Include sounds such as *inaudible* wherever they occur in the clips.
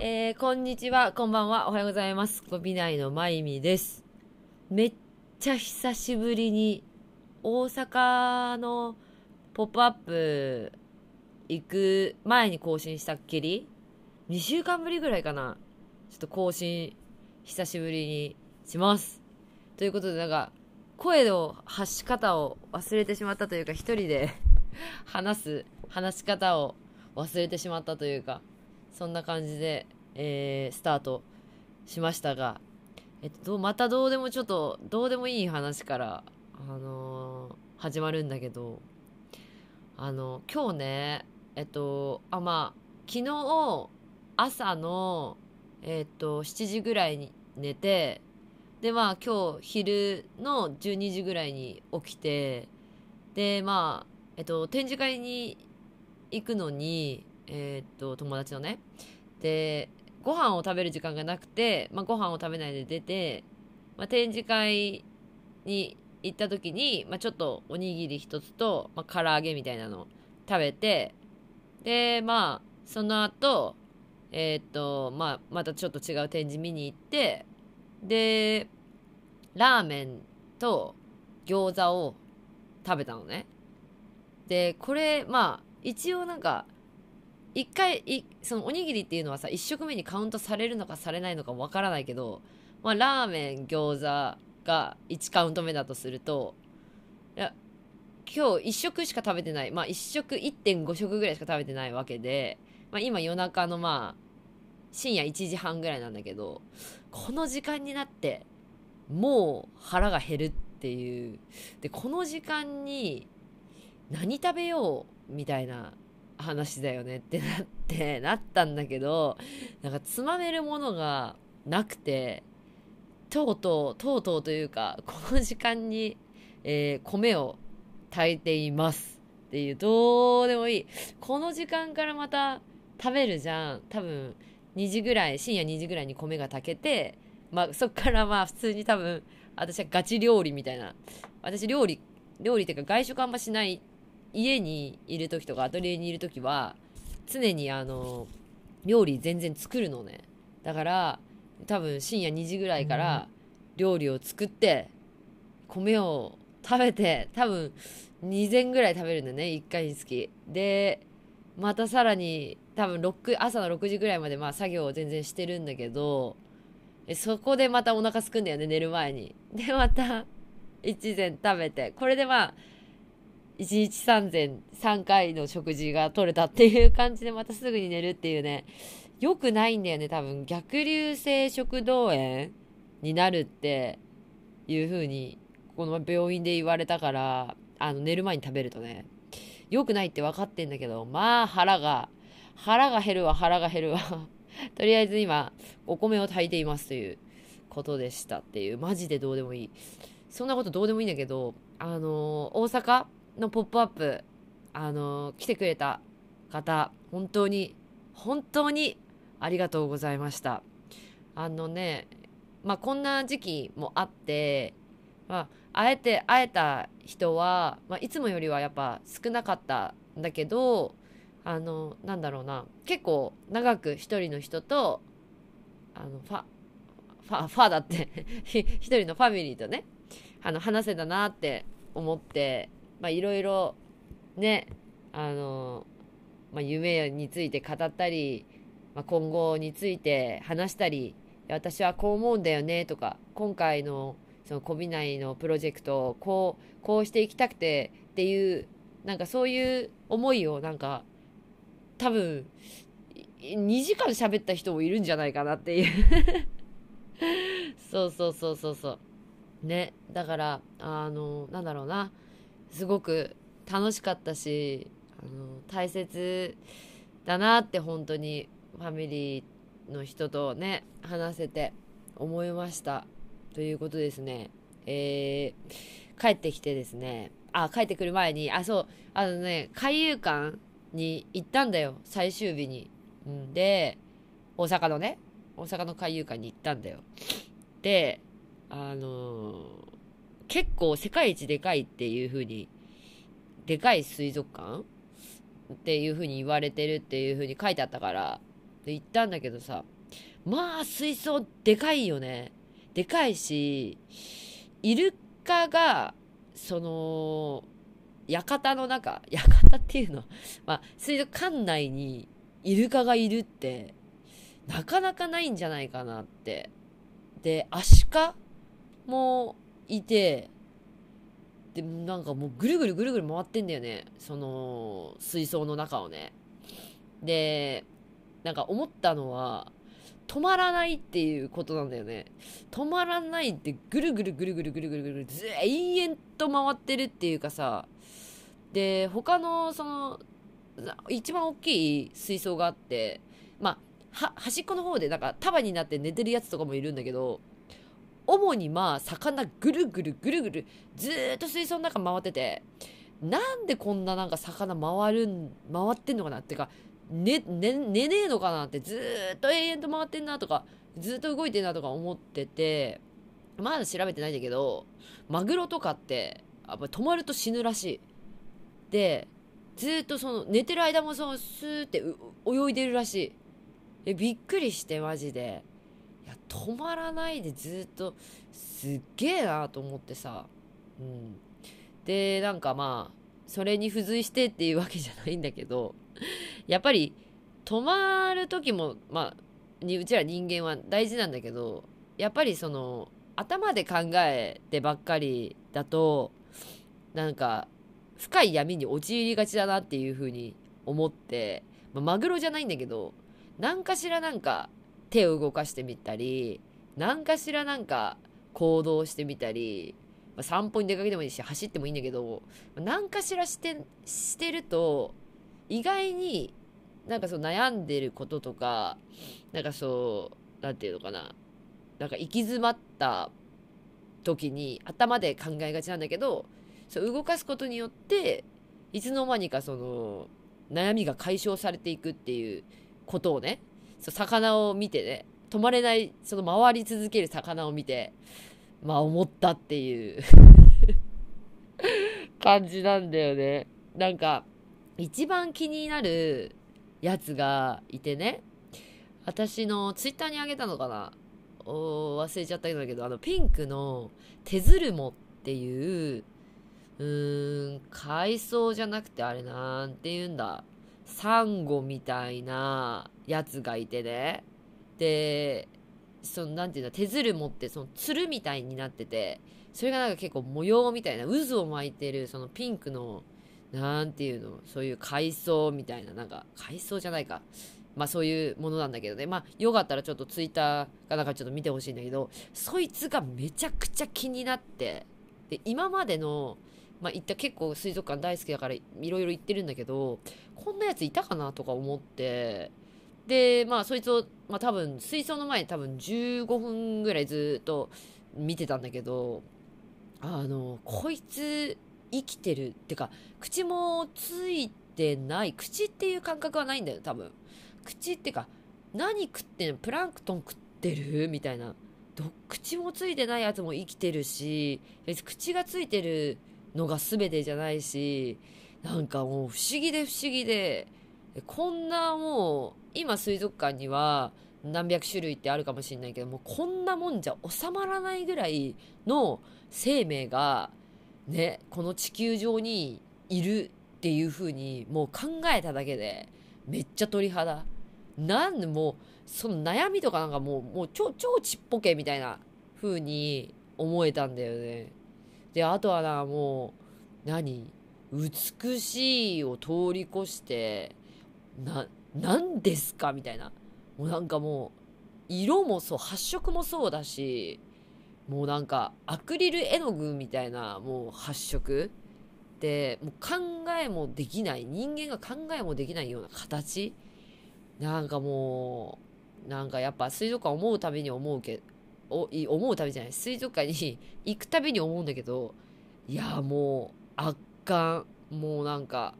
えー、こんにちは、こんばんは、おはようございます。ゴビ内のまゆみです。めっちゃ久しぶりに、大阪のポップアップ行く前に更新したっきり ?2 週間ぶりぐらいかな。ちょっと更新、久しぶりにします。ということで、なんか、声の発し方を忘れてしまったというか、一人で *laughs* 話す、話し方を忘れてしまったというか、そんな感じで、えースタートしましたが、えっと、またどうでもちょっと、どうでもいい話から、あのー始まるんだけど、あの、今日ね、えっと、あ、まあ、昨日、朝の、えっと、7時ぐらいに寝て、で、まあ、今日、昼の12時ぐらいに起きて、で、まあ、えっと、展示会に行くのに、えっと、友達のね、で、ご飯を食べる時間がなくて、まあ、ご飯を食べないで出て、まあ、展示会に行った時に、まあ、ちょっとおにぎり一つと、まあ、唐揚げみたいなの食べて、で、まあ、その後、えーっと、まあ、またちょっと違う展示見に行って、で、ラーメンと餃子を食べたのね。で、これ、まあ、一応なんか、一回いそのおにぎりっていうのはさ一食目にカウントされるのかされないのかわからないけど、まあ、ラーメン餃子が1カウント目だとするといや今日1食しか食べてない。まあ1食1.5食ぐらいしか食べてないわけで、まあ、今夜中のまあ深夜1時半ぐらいなんだけどこの時間になってもう腹が減るっていう。でこの時間に何食べようみたいな話だよねってなってなったんだけどなんかつまめるものがなくてとうとうとうとうというかこの時間に、えー米を炊いていますっていうどうでもいい。この時間からまた食べるじゃん。多分2時ぐらい深夜2時ぐらいに米が炊けてまあそっからまあ普通に多分私はガチ料理みたいな。私料理料理っていうか外食あんましない家にいる時とかアトリエにいる時は常にあの料理全然作るのね。だから多分深夜2時ぐらいから料理を作って米を食べて多分2膳ぐらい食べるんだよね1回につき。でまたさらに多分6朝の6時ぐらいまでまあ作業を全然してるんだけどえそこでまたお腹すくんだよね寝る前に。でまた1膳食べて。これでまあ1日3膳3回の食事が取れたっていう感じでまたすぐに寝るっていうね。良くないんだよね多分。逆流性食道炎になるっていう風にこの病院で言われたからあの寝る前に食べるとね。良くないって分かってんだけどまあ腹が腹が減るわ腹が減るわ。*laughs* とりあえず今お米を炊いていますということでしたっていう。マジでどうでもいい。そんなことどうでもいいんだけどあの大阪のポップアップあの来てくれた方本当に本当にありがとうございました。あのねまあこんな時期もあってまああえて会えた人は、まあ、いつもよりはやっぱ少なかったんだけどあのなんだろうな結構長く一人の人とあのファファファだって *laughs* 一人のファミリーとねあの話せたなって思ってまあいろいろねあの、まあ、夢について語ったり、まあ、今後について話したり私はこう思うんだよねとか今回のそのコビ内のプロジェクトをこうこうしていきたくてっていうなんかそういう思いをなんか多分2時間喋った人もいるんじゃないかなっていう。*laughs* そうそうそうそうそう。ねだからあのなんだろうな。すごく楽しかったしあの大切だなって本当にファミリーの人とね話せて思いました。ということですね。えー、帰ってきてですね。あ帰ってくる前にあそうあのね海遊館に行ったんだよ。最終日に、うん、で大阪のね大阪の海遊館に行ったんだよ。であのー結構世界一でかいっていう風にでかい水族館っていう風に言われてるっていう風に書いてあったからで行ったんだけどさまあ水槽でかいよね。でかいしイルカがその館の中館っていうのはまあ水族館内にイルカがいるってなかなかないんじゃないかなって。でアシカもいてでなんかもうぐるぐるぐるぐる回ってんだよね。その水槽の中をね。でなんか思ったのは止まらないっていうことなんだよね。止まらないってぐるぐるぐるぐるぐるぐるぐるず延々と回ってるっていうかさ。で他のその一番大きい水槽があってまあ端っこの方でなんか束になって寝てるやつとかもいるんだけど主にまあ魚ぐるぐるぐるぐるずっと水槽の中回っててなんでこんななんか魚回るん回ってんのかなってか寝ね寝ねえのかなってずっと永遠と回ってんなとかずっと動いてんなとか思っててまだ調べてないんだけどマグロとかってやっぱ止まると死ぬらしい。でずっとその寝てる間もそうスーって泳いでるらしい。えびっくりしてマジで。止まらないでずっとすっげえなと思ってさ。うん。でなんかまあそれに付随してっていうわけじゃないんだけど *laughs* やっぱり止まる時もまあにうちら人間は大事なんだけどやっぱりその頭で考えてばっかりだとなんか深い闇に陥りがちだなっていうふうに思って、まあ、マグロじゃないんだけど何かしらなんか手を動かしてみたり何かしらなんか行動してみたり、まあ、散歩に出かけてもいいし走ってもいいんだけど何かしらしてしてると意外になんかそう悩んでることとかなんかそう何て言うのかななんか行き詰まった時に頭で考えがちなんだけどそう動かすことによっていつの間にかその悩みが解消されていくっていうことをねそう魚を見てね止まれないその回り続ける魚を見てまあ思ったっていう *laughs* 感じなんだよねなんか一番気になるやつがいてね私のツイッターにあげたのかな？忘れちゃったんだけどあのピンクの手ずるもっていううーん、海藻じゃなくてあれなんて言うんだ。サンゴみたいなやつがいてね。で、その、なんていうの、手ずる持って、その、つるみたいになってて、それがなんか結構模様みたいな、渦を巻いてる、そのピンクの、なんていうの、そういう海藻みたいな、なんか、海藻じゃないか。まあそういうものなんだけどね。まあよかったらちょっとツイッターかなんかちょっと見てほしいんだけど、そいつがめちゃくちゃ気になって、で、今までのまあ、行った結構水族館大好きだからいろいろ行ってるんだけどこんなやついたかなとか思ってでまあそいつを、まあ、多分水槽の前に多分15分ぐらいずっと見てたんだけどあのこいつ生きてるってか口もついてない口っていう感覚はないんだよ多分。口ってか何食ってんのプランクトン食ってるみたいな。口もついてないやつも生きてるし口がついてるのが全てじゃないしなんかもう不思議で不思議で。こんなもう今水族館には何百種類ってあるかもしれないけどもこんなもんじゃ収まらないぐらいの生命がねこの地球上にいるっていう風にもう考えただけでめっちゃ鳥肌。なんでもうその悩みとかなんかもうもう超超ちっぽけみたいな風に思えたんだよね。であとはなもう何？美しいを通り越してな何ですか？みたいな。もうなんかもう色もそう発色もそうだしもうなんかアクリル絵の具みたいなもう発色。でもう考えもできない人間が考えもできないような形。なんかもうなんかやっぱ水族館思うたびに思うけお思うたびじゃない。水族館に行くたびに思うんだけどいやもう圧巻。もうなんか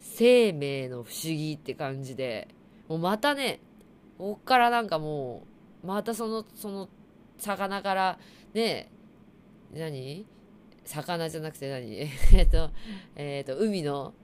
生命の不思議って感じでもうまたねこっからなんかもうまたそのその魚からね何？魚じゃなくて何？*laughs* えっとえっと海の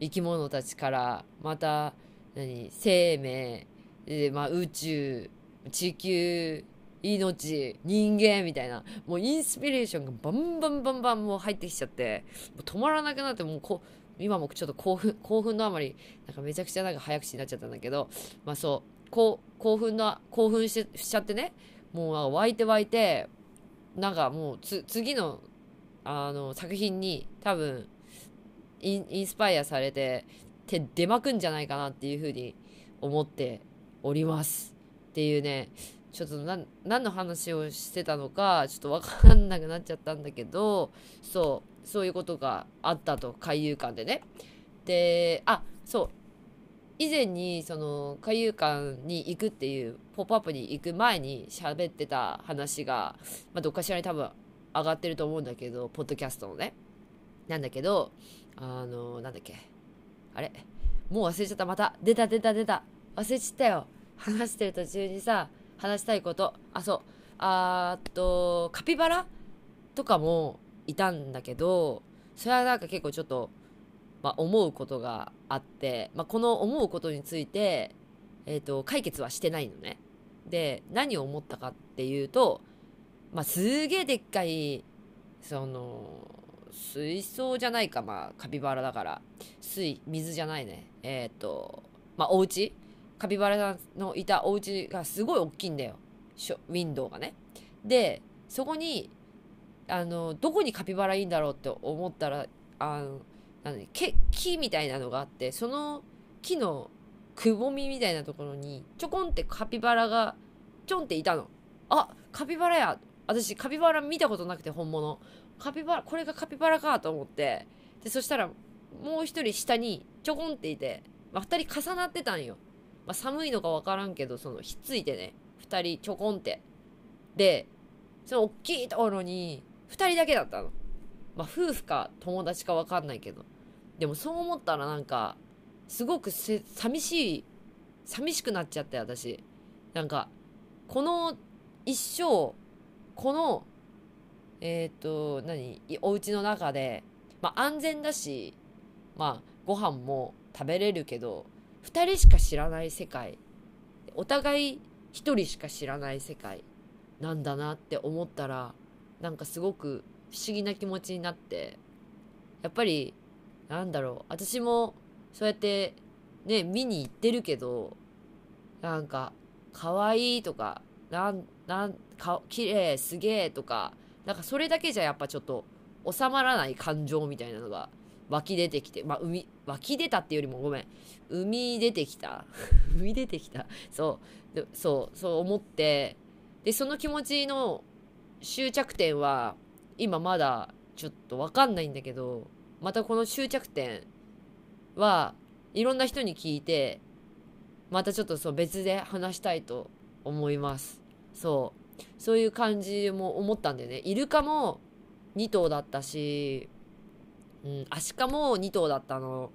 生き物たちからまた何？生命で、まあ、宇宙、地球、命、人間みたいな、もうインスピレーションがバンバンバンバンもう入ってきちゃって、止まらなくなって、もうこう今もちょっと興奮、興奮のあまり、なんかめちゃくちゃなんか早口になっちゃったんだけど、まあそう、こう興奮の、興奮しちゃってね、もう湧いて湧いて、なんかもう次のあの作品に多分インインスパイアされて手出まくんじゃないかなっていうふうに思っております。っていうねちょっと何の話をしてたのかちょっと分かんなくなっちゃったんだけどそうそういうことがあったと海遊館でね。であそう。以前にその海遊館に行くっていう「ポップアップに行く前に喋ってた話が、まあ、どっかしらに多分上がってると思うんだけどポッドキャストのね。なんだけどあのなんだっけ。あれ？もう忘れちゃった。また出た出た出た。忘れちゃったよ。話してる途中にさ話したいこと。あそう。あっとカピバラ？とかもいたんだけどそれはなんか結構ちょっとまあ、思うことがあって、まあ、この思うことについて、えーと、解決はしてないのね。で何を思ったかっていうと、まあ、すげえでっかいその水槽じゃないか。まあカピバラだから。水水じゃないね。えっ、ー、とまあお家？カピバラさんのいたお家がすごい大きいんだよ。ウィンドウがね。でそこにあのどこにカピバラいいんだろうって思ったらあのな木木みたいなのがあってその木のくぼみみたいなところにちょこんってカピバラがちょんっていたの。あカピバラや。私カピバラ見たことなくて本物。カピバラこれがカピバラかと思って。でそしたらもう一人下にちょこんっていて、まあ、2人重なってたんよ、まあ、寒いのか分からんけどそのひっついてね2人ちょこんって。でその大きいところに2人だけだったの。まあ夫婦か友達か分かんないけど。でもそう思ったらなんかすごくせ寂しい寂しくなっちゃって私。なんかこの一生このえっ、と何お家の中で、まあ、安全だしまあご飯も食べれるけど2人しか知らない世界。お互い1人しか知らない世界。なんだなって思ったらなんかすごく不思議な気持ちになって。やっぱりなんだろう。私もそうやってね見に行ってるけどなんか可愛いとかなんなんか綺麗すげえとかなんかそれだけじゃやっぱちょっと収まらない感情みたいなのが湧き出てきてまあ海湧き出たっていうよりもごめん。海出てきた。*laughs* 海出てきた。そう。そうそう思って。でその気持ちの終着点は今まだちょっと分かんないんだけどまたこの終着点はいろんな人に聞いてまたちょっとそう別で話したいと思います。そう。そういう感じも思ったんだよね。イルカも2頭だったし、うん、アシカも2頭だったの、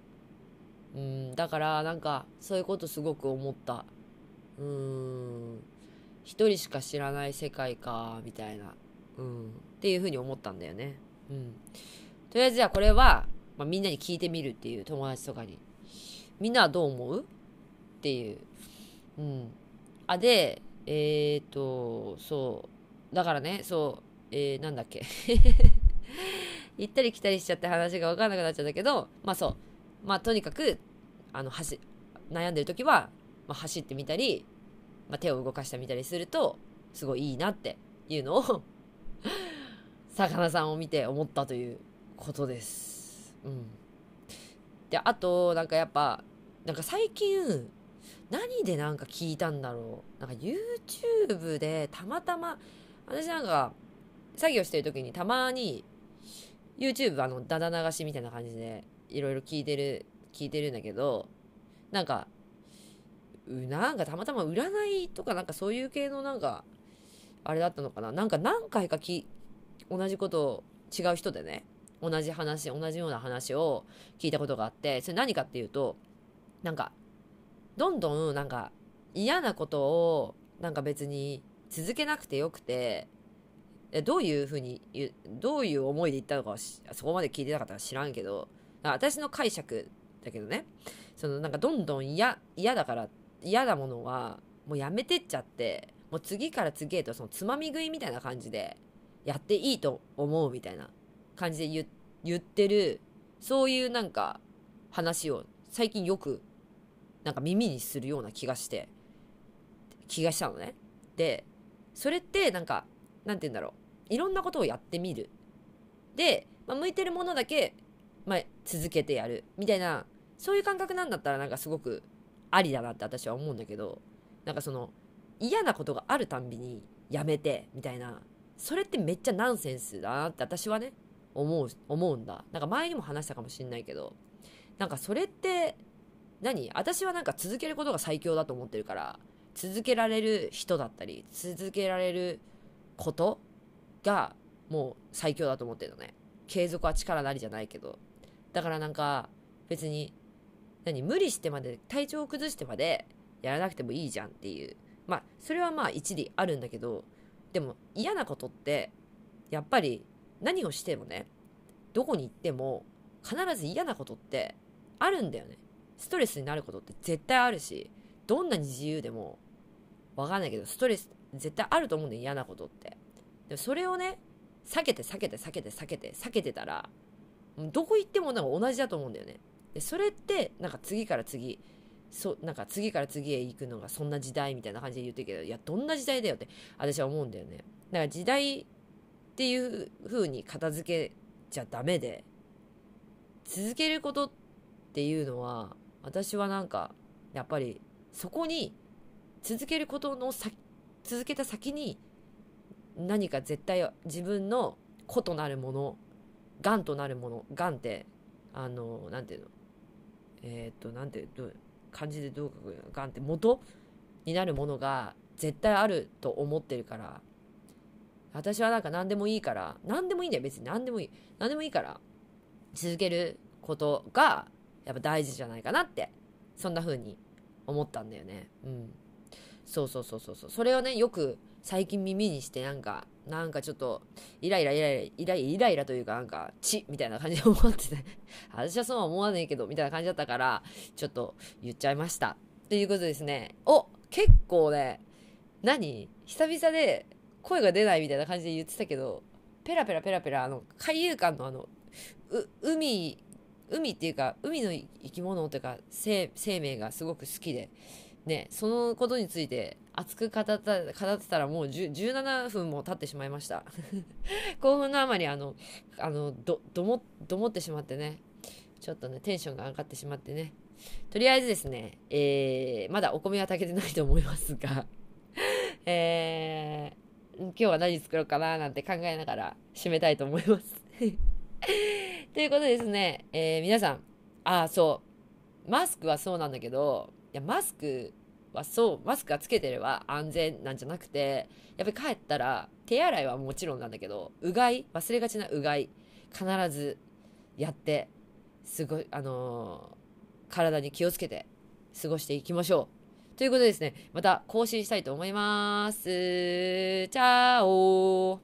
うん、だからなんかそういうことすごく思ったうん一人しか知らない世界かみたいな、うん、っていうふうに思ったんだよねうんとりあえずじゃあこれは、まあ、みんなに聞いてみるっていう友達とかに。みんなはどう思う？っていう。うん。あ、で、えっ、ー、と、そう。だからね、そう、えー、なんだっけ。行ったり来たりしちゃって話が分かんなくなっちゃったけど、まあそう。まあとにかく、あの、走、悩んでる時は、まあ、走ってみたり、まあ、手を動かしてみたりすると、すごいいいなっていうのを魚さんを見て思ったということです。うん。で、あと、なんかやっぱ、なんか最近、何でなんか聞いたんだろう。なんか YouTube でたまたま、私なんか作業してる時にたまに YouTube あの、だだ流しみたいな感じでいろいろ聞いてる、聞いてるんだけど、なんか、なんかたまたま占いとかなんかそういう系のなんか、あれだったのかな。なんか何回かき、同じことを違う人でね、同じ話同じような話を聞いたことがあってそれ何かっていうとなんかどんどんなんか嫌なことをなんか別に続けなくてよくてどういうふうにどういう思いで言ったのかはそこまで聞いてなかったら知らんけど私の解釈だけどねそのなんかどんどん嫌だから嫌なものはもうやめてっちゃってもう次から次へとそのつまみ食いみたいな感じでやっていいと思うみたいな感じで言ってるそういうなんか話を最近よくなんか耳にするような気がして気がしたのね。でそれってなんかなんて言うんだろういろんなことをやってみる。で、まあ、向いてるものだけ、まあ、続けてやる。みたいなそういう感覚なんだったらなんかすごくありだなって私は思うんだけどなんかその嫌なことがあるたんびにやめてみたいなそれってめっちゃナンセンスだなって私はね思う思うんだ。なんか前にも話したかもしんないけどなんかそれって何？私はなんか続けることが最強だと思ってるから続けられる人だったり続けられることがもう最強だと思ってるのね。継続は力なりじゃないけど。だからなんか別に何無理してまで体調を崩してまでやらなくてもいいじゃんっていう。まあそれはまあ一理あるんだけどでも嫌なことってやっぱり何をしてもねどこに行っても必ず嫌なことってあるんだよね。ストレスになることって絶対あるしどんなに自由でもわかんないけどストレス絶対あると思うんだよ嫌なことって。でそれをね避けて避けて避けて避けて避けてたらどこ行ってもなんか同じだと思うんだよね。でそれってなんか次から次そなんか次から次へ行くのがそんな時代みたいな感じで言ってるけどいやどんな時代だよって私は思うんだよね。だから時代っていう風に片付けちゃダメで続けることっていうのは私はなんかやっぱりそこに続けることのさ続けた先に何か絶対自分の子となるものがんとなるものがんってあのなんていうの？えっ、となんてどう漢字でどう書くがんって元になるものが絶対あると思ってるから私はなんか何でもいいから何でもいいんだよ別に。何でもいい。何でもいいから続けることがやっぱ大事じゃないかなってそんな風に思ったんだよね。うん。そうそうそうそうそう。それをねよく最近耳にしてなんかなんかちょっとイライライライライライライラというかなんかチみたいな感じで思ってて。*laughs* 私はそうは思わねえけどみたいな感じだったからちょっと言っちゃいました。ということですね。お結構ね何？久々で声が出ないみたいな感じで言ってたけどペラペラペラペラあの海遊館のあの海海っていうか海の生き物というか生命がすごく好きで。ねそのことについて熱く語った語ってたらもう17分も経ってしまいました。*laughs* 興奮のあまりあのあのどどもどもってしまってねちょっとねテンションが上がってしまってね。とりあえずですね、えー、まだお米は炊けてないと思いますが *laughs* えー、今日は何作ろうかななんて考えながら締めたいと思います。*laughs* ということでですね、えー、皆さんああそう。マスクはそうなんだけどいやマスクはそうマスクがつけてれば安全なんじゃなくてやっぱり帰ったら手洗いはもちろんなんだけどうがい忘れがちなうがい必ずやってすごいあのー、体に気をつけて過ごしていきましょう。ということでですねまた更新したいと思います。チャオ